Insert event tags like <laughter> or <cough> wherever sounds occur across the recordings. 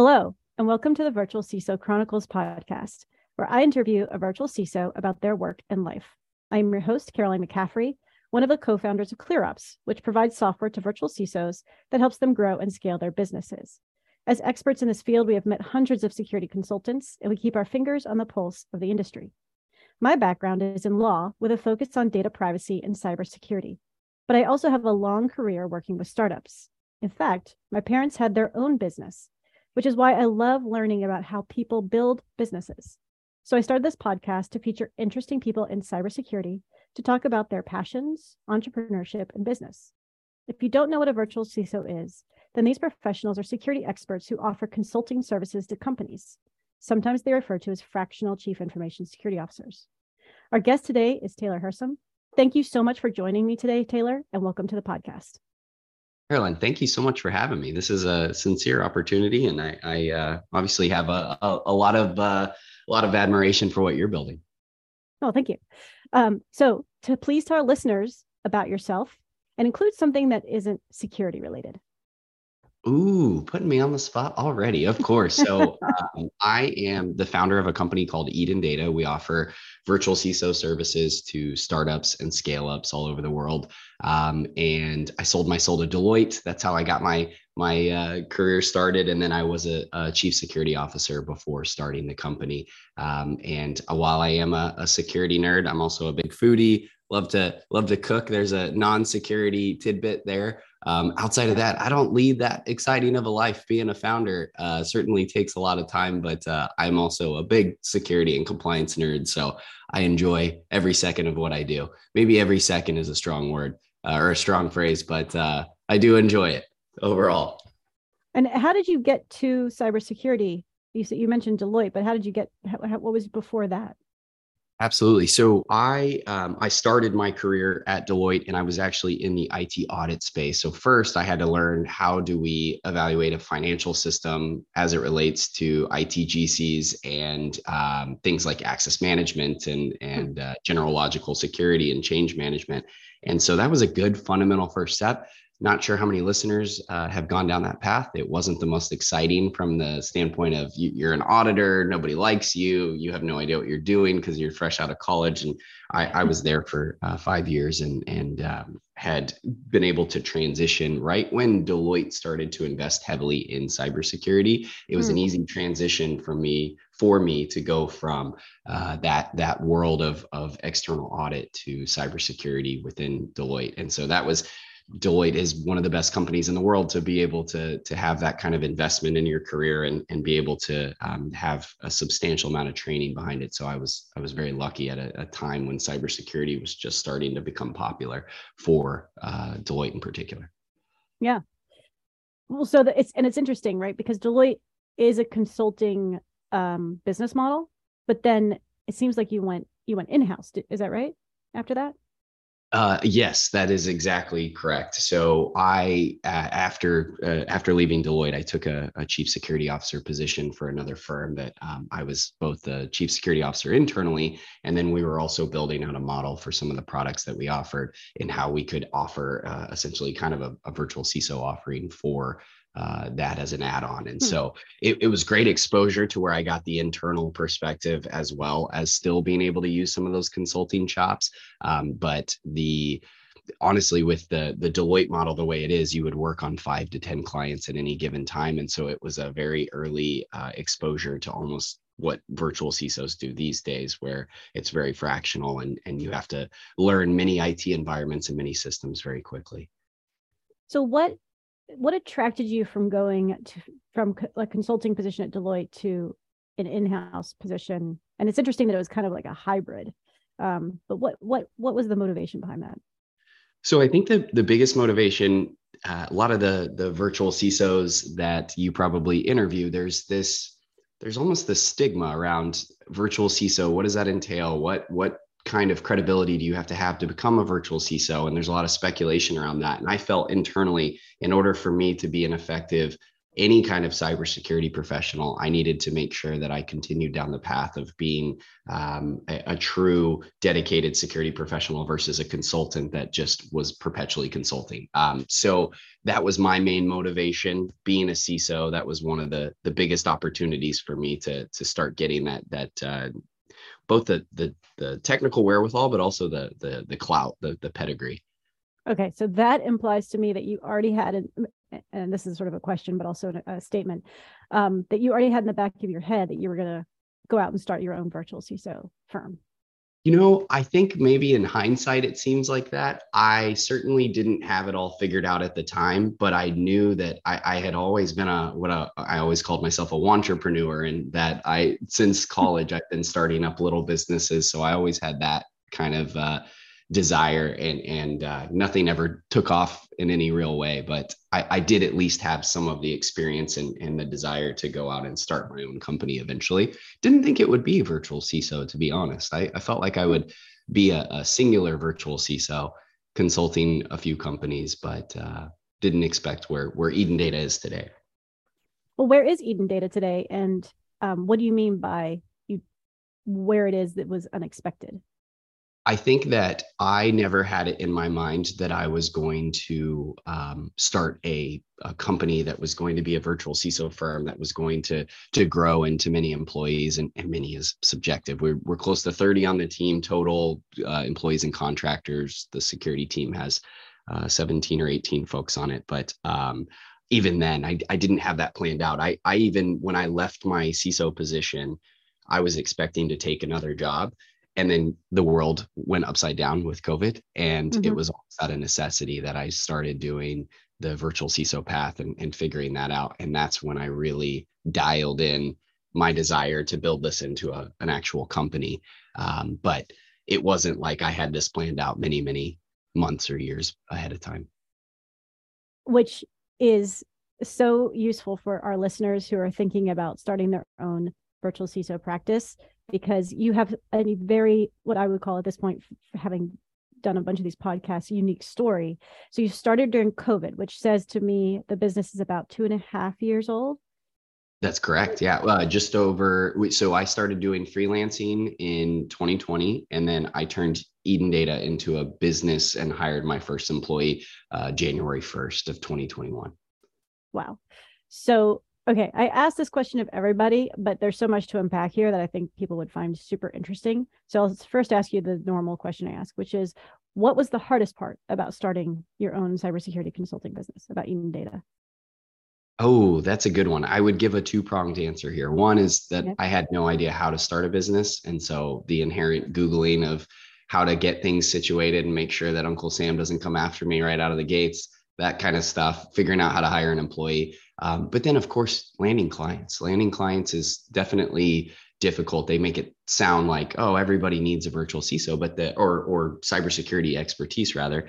Hello, and welcome to the Virtual CISO Chronicles podcast, where I interview a virtual CISO about their work and life. I am your host, Caroline McCaffrey, one of the co founders of ClearOps, which provides software to virtual CISOs that helps them grow and scale their businesses. As experts in this field, we have met hundreds of security consultants, and we keep our fingers on the pulse of the industry. My background is in law with a focus on data privacy and cybersecurity, but I also have a long career working with startups. In fact, my parents had their own business which is why I love learning about how people build businesses. So I started this podcast to feature interesting people in cybersecurity to talk about their passions, entrepreneurship, and business. If you don't know what a virtual CISO is, then these professionals are security experts who offer consulting services to companies. Sometimes they refer to as fractional chief information security officers. Our guest today is Taylor Hersom. Thank you so much for joining me today, Taylor, and welcome to the podcast. Caroline, thank you so much for having me. This is a sincere opportunity, and I, I uh, obviously have a, a, a lot of uh, a lot of admiration for what you're building. Oh, thank you. Um, so, to please tell our listeners about yourself and include something that isn't security related. Ooh, putting me on the spot already. Of course. So, <laughs> um, I am the founder of a company called Eden Data. We offer virtual CISO services to startups and scale ups all over the world. Um, and I sold my soul to Deloitte. That's how I got my my uh, career started. And then I was a, a, chief security officer before starting the company. Um, and while I am a, a security nerd, I'm also a big foodie. Love to love to cook. There's a non-security tidbit there. Um, outside of that, I don't lead that exciting of a life. Being a founder uh, certainly takes a lot of time, but uh, I'm also a big security and compliance nerd. So I enjoy every second of what I do. Maybe every second is a strong word uh, or a strong phrase, but uh, I do enjoy it overall. And how did you get to cybersecurity? You said you mentioned Deloitte, but how did you get? How, what was before that? Absolutely. So I um, I started my career at Deloitte, and I was actually in the IT audit space. So first, I had to learn how do we evaluate a financial system as it relates to IT GCs and um, things like access management and hmm. and uh, general logical security and change management. And so that was a good fundamental first step. Not sure how many listeners uh, have gone down that path. It wasn't the most exciting from the standpoint of you, are an auditor, nobody likes you, you have no idea what you're doing because you're fresh out of college. And I, I was there for uh, five years and and um, had been able to transition right when Deloitte started to invest heavily in cybersecurity. It was mm. an hmm. easy transition for me for me to go from uh, that that world of of external audit to cybersecurity within Deloitte, and so that was Deloitte is one of the best companies in the world to be able to to have that kind of investment in your career and and be able to um, have a substantial amount of training behind it. So I was I was very lucky at a, a time when cybersecurity was just starting to become popular for uh, Deloitte in particular. Yeah. Well, so the, it's and it's interesting, right? Because Deloitte is a consulting um, business model, but then it seems like you went you went in house. Is that right? After that. Uh, yes, that is exactly correct. So I, uh, after uh, after leaving Deloitte, I took a, a, chief security officer position for another firm that um, I was both the chief security officer internally, and then we were also building out a model for some of the products that we offered and how we could offer uh, essentially kind of a, a virtual CISO offering for uh, that as an add-on and hmm. so it, it was great exposure to where i got the internal perspective as well as still being able to use some of those consulting chops um, but the honestly with the the deloitte model the way it is you would work on five to ten clients at any given time and so it was a very early uh, exposure to almost what virtual CISOs do these days, where it's very fractional and, and you have to learn many IT environments and many systems very quickly. So, what what attracted you from going to from a consulting position at Deloitte to an in-house position? And it's interesting that it was kind of like a hybrid. Um, but what what what was the motivation behind that? So I think the the biggest motivation, uh, a lot of the the virtual CISOs that you probably interview, there's this there's almost this stigma around virtual CISO. What does that entail? What what kind of credibility do you have to have to become a virtual CISO? And there's a lot of speculation around that. And I felt internally, in order for me to be an effective any kind of cybersecurity professional, I needed to make sure that I continued down the path of being um, a, a, true dedicated security professional versus a consultant that just was perpetually consulting. Um, so that was my main motivation. Being a CISO, that was one of the the biggest opportunities for me to to start getting that that uh, both the the the technical wherewithal, but also the the the clout, the the pedigree. Okay, so that implies to me that you already had an, and this is sort of a question, but also a statement um, that you already had in the back of your head that you were going to go out and start your own virtual CISO firm. You know, I think maybe in hindsight, it seems like that. I certainly didn't have it all figured out at the time, but I knew that I, I had always been a what a, I always called myself a entrepreneur, and that I since college I've been starting up little businesses, so I always had that kind of uh, desire and and uh, nothing ever took off in any real way but I, I did at least have some of the experience and, and the desire to go out and start my own company eventually. Didn't think it would be virtual ciso to be honest. I, I felt like i would be a, a singular virtual ciso consulting a few companies but uh, didn't expect where where eden data is today. Well where is eden data today? And um, what do you mean by you where it is that was unexpected I think that I never had it in my mind that I was going to um, start a, a, company that was going to be a virtual CISO firm that was going to to grow into many employees, and, and many is subjective. We're we're close to 30 on the team total uh, employees and contractors. The security team has uh, 17 or 18 folks on it, but um, even then, I, I didn't have that planned out. I I even when I left my CISO position, I was expecting to take another job and then the world went upside down with COVID. And mm-hmm. it was out of necessity that I started doing the virtual CISO path and, and figuring that out. And that's when I really dialed in my desire to build this into a, an actual company. Um, but it wasn't like I had this planned out many, many months or years ahead of time. Which is so useful for our listeners who are thinking about starting their own virtual CISO practice because you have a very what I would call at this point, having done a bunch of these podcasts, unique story. So you started during COVID, which says to me the business is about two and a half years old. That's correct. Yeah, uh, just over. So I started doing freelancing in 2020, and then I turned Eden Data into a business and hired my first employee uh, January 1st of 2021. Wow. So Okay, I asked this question of everybody, but there's so much to unpack here that I think people would find super interesting. So I'll first ask you the normal question I ask, which is what was the hardest part about starting your own cybersecurity consulting business about Eden Data? Oh, that's a good one. I would give a two pronged answer here. One is that okay. I had no idea how to start a business. And so the inherent Googling of how to get things situated and make sure that Uncle Sam doesn't come after me right out of the gates, that kind of stuff, figuring out how to hire an employee um, but then, of course, landing clients. Landing clients is definitely difficult. They make it sound like, oh, everybody needs a virtual CISO, but the or or cybersecurity expertise rather.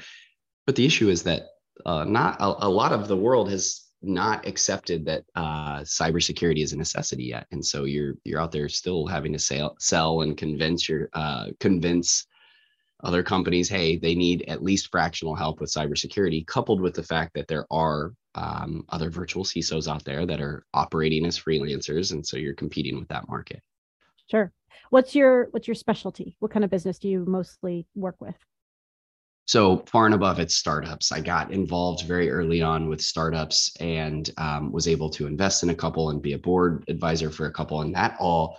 But the issue is that uh, not a, a, lot of the world has not accepted that uh, cybersecurity is a necessity yet, and so you're you're out there still having to sell sell and convince your uh, convince other companies, hey, they need at least fractional help with cybersecurity, coupled with the fact that there are um, other virtual CISOs out there that are operating as freelancers, and so you're competing with that market. Sure. What's your what's your specialty? What kind of business do you mostly work with? So far and above, it's startups. I got involved very early on with startups and um, was able to invest in a couple and be a board advisor for a couple, and that all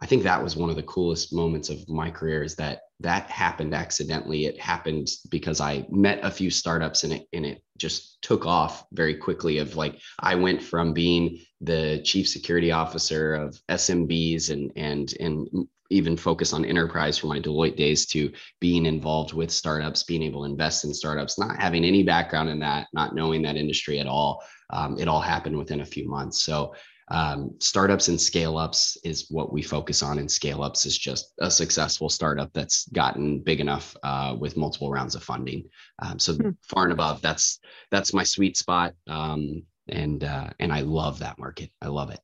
I think that was one of the coolest moments of my career is that that happened accidentally. It happened because I met a few startups and it and it just took off very quickly. Of like I went from being the chief security officer of SMBs and and and even focus on enterprise for my Deloitte days to being involved with startups, being able to invest in startups, not having any background in that, not knowing that industry at all. Um, it all happened within a few months. So um, startups and scale ups is what we focus on and scale ups is just a successful startup that's gotten big enough uh, with multiple rounds of funding um, so hmm. far and above that's that's my sweet spot um, and uh, and i love that market i love it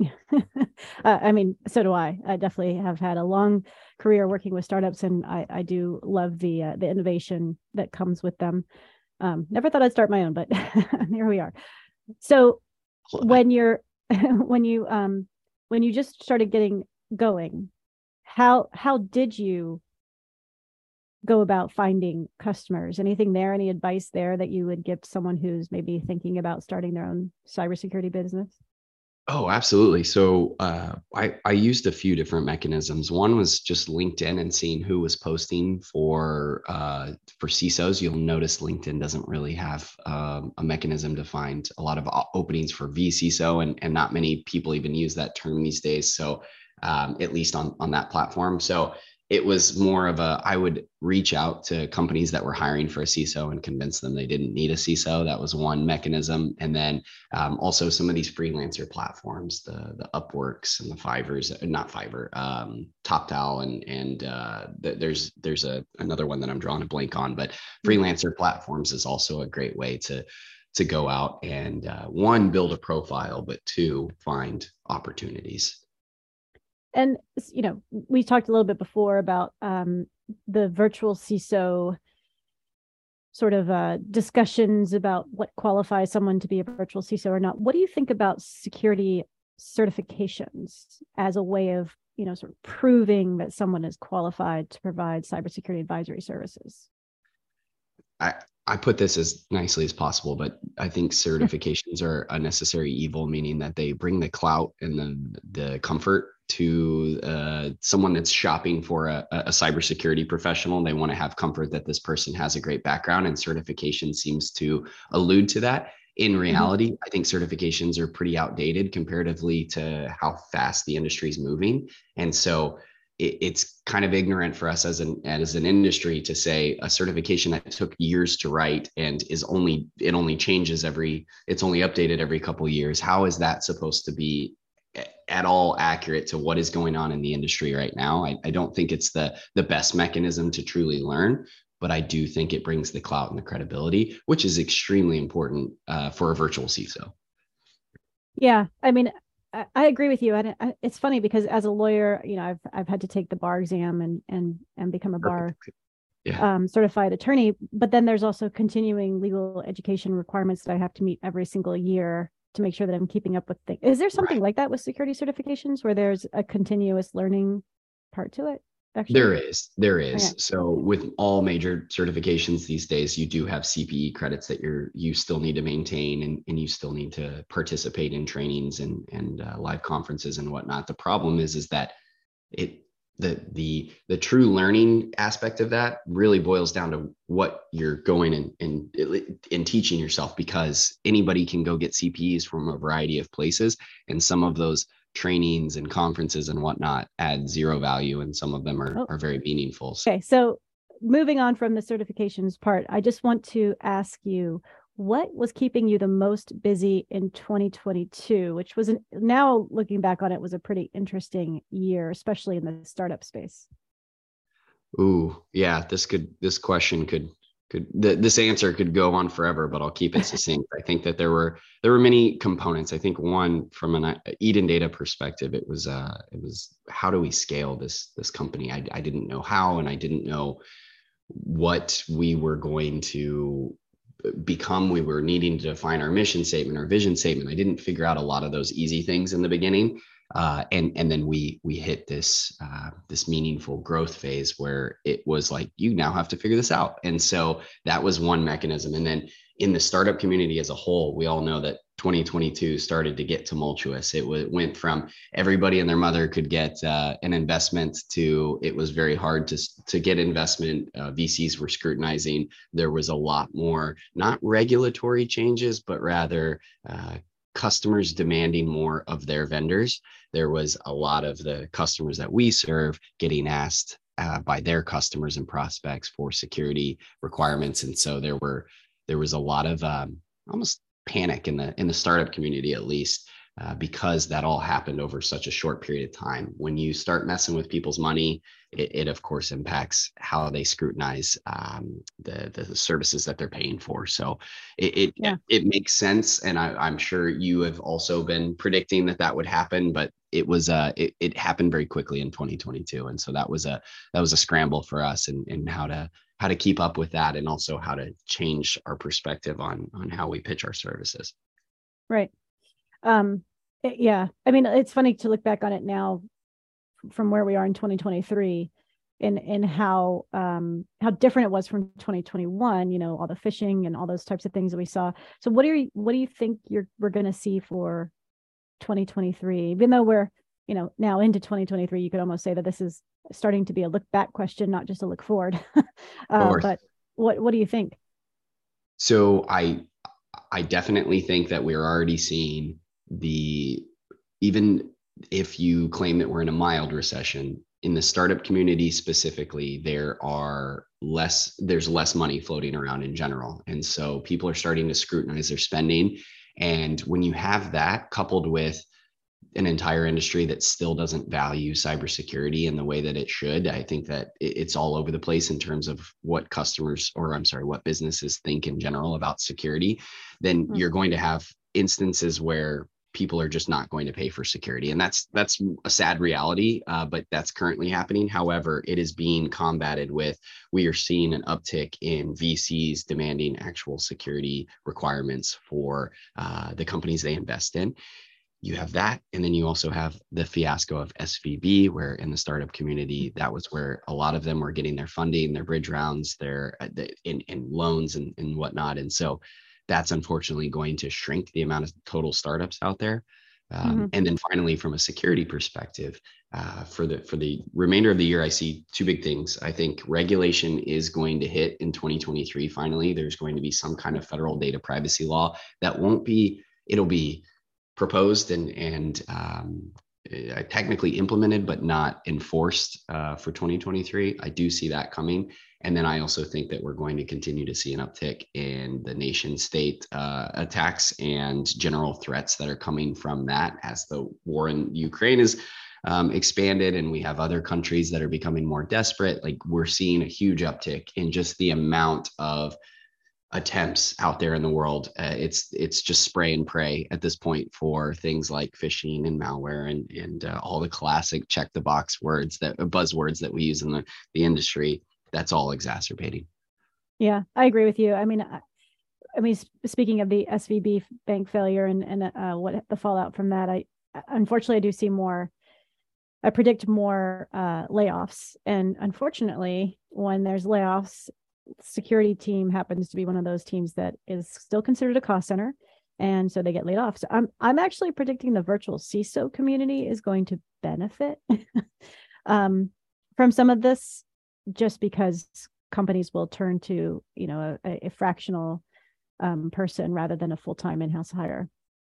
<laughs> uh, I mean, so do I. I definitely have had a long career working with startups, and I, I do love the uh, the innovation that comes with them. Um, never thought I'd start my own, but <laughs> here we are. So when you're <laughs> when you um when you just started getting going how how did you go about finding customers? Anything there? Any advice there that you would give someone who's maybe thinking about starting their own cybersecurity business Oh, absolutely. So uh, I, I used a few different mechanisms. One was just LinkedIn and seeing who was posting for uh, for CISOs. You'll notice LinkedIn doesn't really have um, a mechanism to find a lot of openings for vCISO, and and not many people even use that term these days. So um, at least on on that platform. So it was more of a i would reach out to companies that were hiring for a ciso and convince them they didn't need a ciso that was one mechanism. And then um, also some of these freelancer platforms the the upworks and the Fiverrs not fiverr um, toptal and and uh, there's there's a another one that i'm drawing a blank on but mm-hmm. freelancer platforms is also a great way to to go out and uh, one build a profile but two find opportunities and you know we talked a little bit before about um, the virtual CISO sort of uh, discussions about what qualifies someone to be a virtual CISO or not. What do you think about security certifications as a way of you know sort of proving that someone is qualified to provide cybersecurity advisory services? I put this as nicely as possible, but I think <laughs> certifications are a necessary evil, meaning that they bring the clout and the the comfort to uh, someone that's shopping for a, a cybersecurity professional. They want to have comfort that this person has a great background, and certification seems to allude to that. In mm-hmm. reality, mm-hmm. I think certifications are pretty outdated comparatively to how fast the industry is moving, and so it, it's kind of ignorant for us as an as an industry to say a certification that took years to write and is only it only changes every it's only updated every couple years. How is that supposed to be at all accurate to what is going on in the industry right now. I, I, don't think it's the the best mechanism to truly learn, but I do think it brings the clout and the credibility, which is extremely important uh, for a virtual CISO. Yeah, I mean, I, I agree with you. And it's funny because as a lawyer, you know, I've I've had to take the bar exam and and and become a bar yeah. um, certified attorney. But then there's also continuing legal education requirements that I have to meet every single year to make sure that I'm keeping up with things. Is there something right. like that with security certifications where there's a continuous learning part to it? Actually? There is, there is. Okay. So with all major certifications these days, you do have CPE credits that you're you still need to maintain, and, and you still need to participate in trainings and and uh, live conferences and whatnot. The problem is is that it the the the true learning aspect of that really boils down to what you're going and in, in teaching yourself because anybody can go get cpes from a variety of places and some of those trainings and conferences and whatnot add zero value and some of them are, oh. are very meaningful okay so moving on from the certifications part i just want to ask you what was keeping you the most busy in 2022 which was an, now looking back on it was a pretty interesting year especially in the startup space ooh yeah this could this question could could th- this answer could go on forever but i'll keep it succinct. I think that there were there were many components. I think one from an Eden data perspective it was uh it was how do we scale this this company? I, I didn't know how and i didn't know what we were going to become. We were needing to define our mission statement our vision statement. I didn't figure out a lot of those easy things in the beginning uh, and and then we we hit this uh, this meaningful growth phase where it was like you now have to figure this out and so that was one mechanism and then in the startup community as a whole we all know that 2022 started to get tumultuous. It w- went from everybody and their mother could get uh, an investment to it was very hard to, to get investment. Uh, VCs were scrutinizing. There was a lot more, not regulatory changes, but rather uh, customers demanding more of their vendors. There was a lot of the customers that we serve getting asked uh, by their customers and prospects for security requirements. And so there were there was a lot of um, almost panic in the in the startup community at least uh, because that all happened over such a short period of time. When you start messing with people's money it, it of course impacts how they scrutinize um, the, the services that they're paying for. So it it, yeah. it makes sense and I, am sure you have also been predicting that that would happen but it was uh it, it happened very quickly in 2022 and so that was a that was a scramble for us and and how to how to keep up with that and also how to change our perspective on on how we pitch our services. Right Um, it, yeah, I mean, it's funny to look back on it now from where we are in 2023 in in how um how different it was from 2021 you know all the phishing and all those types of things that we saw. So what are you what do you think you're we're going to see for 2023 even though we're you know now into 2023 you could almost say that this is starting to be a look back question not just a look forward. <laughs> Uh, but what what do you think? So i i definitely think that we're already seeing the even if you claim that we're in a mild recession in the startup community specifically there are less there's less money floating around in general and so people are starting to scrutinize their spending and when you have that coupled with an entire industry that still doesn't value cybersecurity in the way that it should i think that it's all over the place in terms of what customers or i'm sorry what businesses think in general about security then mm-hmm. you're going to have instances where people are just not going to pay for security. And that's that's a sad reality uh, but that's currently happening. However it is being combated with we are seeing an uptick in vcs demanding actual security requirements for uh, the companies they invest in. You have that and then you also have the fiasco of svb where in the startup community that was where a lot of them were getting their funding their bridge rounds their uh, in, in loans and, and whatnot. And so that's unfortunately going to shrink the amount of total startups out there. Um, mm-hmm. And then finally, from a security perspective, uh, for the for the remainder of the year, I see two big things. I think regulation is going to hit in 2023. Finally, there's going to be some kind of federal data privacy law that won't be. It'll be proposed and and um, uh, technically implemented but not enforced uh, for 2023. I do see that coming. And then I also think that we're going to continue to see an uptick in the nation state uh, attacks and general threats that are coming from that as the war in Ukraine is um, expanded and we have other countries that are becoming more desperate. Like we're seeing a huge uptick in just the amount of attempts out there in the world. Uh, it's it's just spray and pray at this point for things like phishing and malware and and uh, all the classic check the box words that uh, buzzwords that we use in the the industry. That's all exacerbating. Yeah, I agree with you. I mean, I, I mean, speaking of the SVB bank failure and and uh, what the fallout from that, I unfortunately I do see more. I predict more uh, layoffs, and unfortunately, when there's layoffs, security team happens to be one of those teams that is still considered a cost center and so they get laid off. So i'm i'm actually predicting the virtual ciso community is going to benefit <laughs> um, from some of this just because companies will turn to you know a, a fractional um, person rather than a full-time in-house hire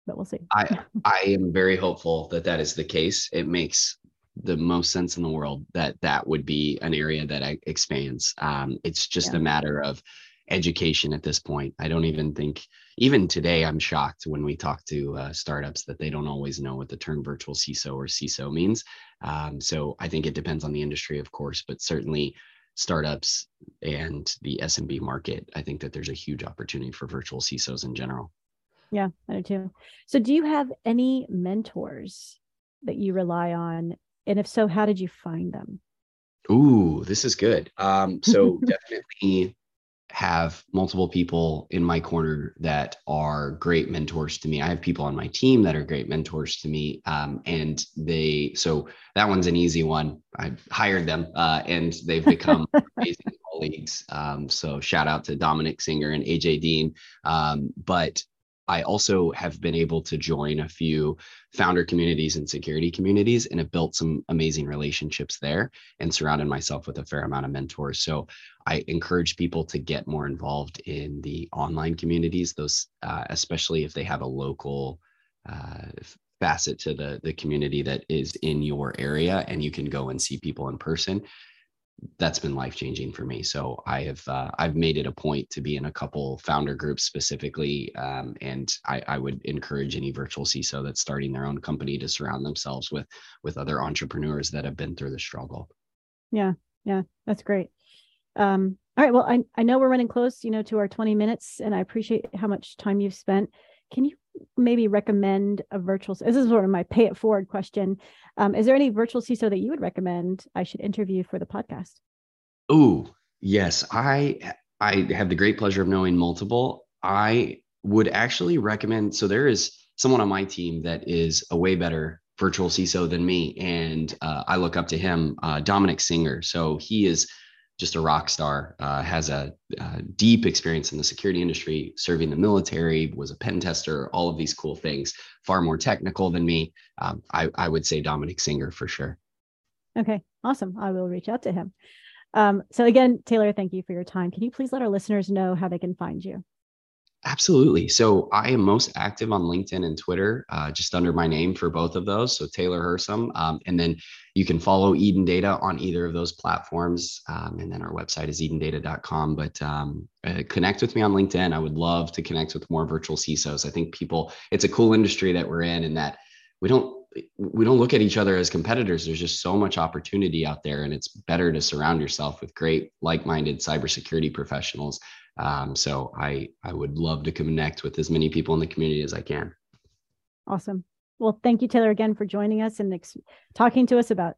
but we'll see. I i am very hopeful that that is the case. It makes the most sense in the world that that would be an area that expands. Um, it's just yeah. a matter of education at this point. I don't even think, even today, I'm shocked when we talk to uh, startups that they don't always know what the term virtual CISO or CISO means. Um, so I think it depends on the industry, of course, but certainly startups and the SMB market, I think that there's a huge opportunity for virtual CISOs in general. Yeah, I do too. So, do you have any mentors that you rely on and if so, how did you find them? Ooh, this is good. Um, so <laughs> definitely have multiple people in my corner that are great mentors to me. I have people on my team that are great mentors to me. Um, and they, so that one's an easy one. I hired them uh, and they've become <laughs> amazing colleagues. Um, so shout out to Dominic Singer and AJ Dean. Um, but I also have been able to join a few founder communities and security communities and have built some amazing relationships there and surrounded myself with a fair amount of mentors. So I encourage people to get more involved in the online communities, those uh, especially if they have a local uh, facet to the the community that is in your area and you can go and see people in person that's been life changing for me. So I have uh, I've made it a point to be in a couple founder groups specifically, um, and I, I, would encourage any virtual CISO that's starting their own company to surround themselves with with other entrepreneurs that have been through the struggle. Yeah, yeah, that's great. Um, all right, well, I I know we're running close, you know, to our twenty minutes, and I appreciate how much time you've spent. Can you maybe recommend a virtual? This is sort of my pay it forward question. Um, is there any virtual CISO that you would recommend I should interview for the podcast? Oh yes, I I have the great pleasure of knowing multiple. I would actually recommend. So there is someone on my team that is a way better virtual CISO than me, and uh, I look up to him, uh, Dominic Singer. So he is just a rock star, uh, has a, a, deep experience in the security industry, serving the military, was a pen tester, all of these cool things, far more technical than me. Um, I, I, would say Dominic Singer for sure. Okay, awesome. I will reach out to him. Um, so, again, Taylor, thank you for your time. Can you please let our listeners know how they can find you? Absolutely. So I am most active on LinkedIn and Twitter, uh, just under my name for both of those. So Taylor Hersom. Um, and then you can follow Eden Data on either of those platforms. Um, and then our website is edendata.com. But um, uh, connect with me on LinkedIn. I would love to connect with more virtual CISOs. I think people, it's a cool industry that we're in and that we don't we don't look at each other as competitors. There's just so much opportunity out there, and it's better to surround yourself with great, like-minded cybersecurity professionals um, so I I would love to connect with as many people in the community as I can. Awesome. Well, thank you, Taylor, again for joining us and ex- talking to us about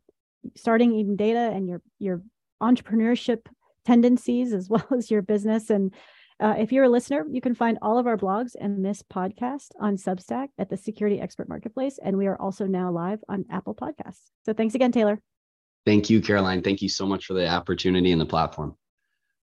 starting Eden Data and your your entrepreneurship tendencies as <laughs> well as your business. And uh, if you're a listener, you can find all of our blogs and this podcast on Substack at the Security Expert Marketplace. And we are also now live on Apple Podcasts. So thanks again, Taylor. Thank you, Caroline. Thank you so much for the opportunity and the platform.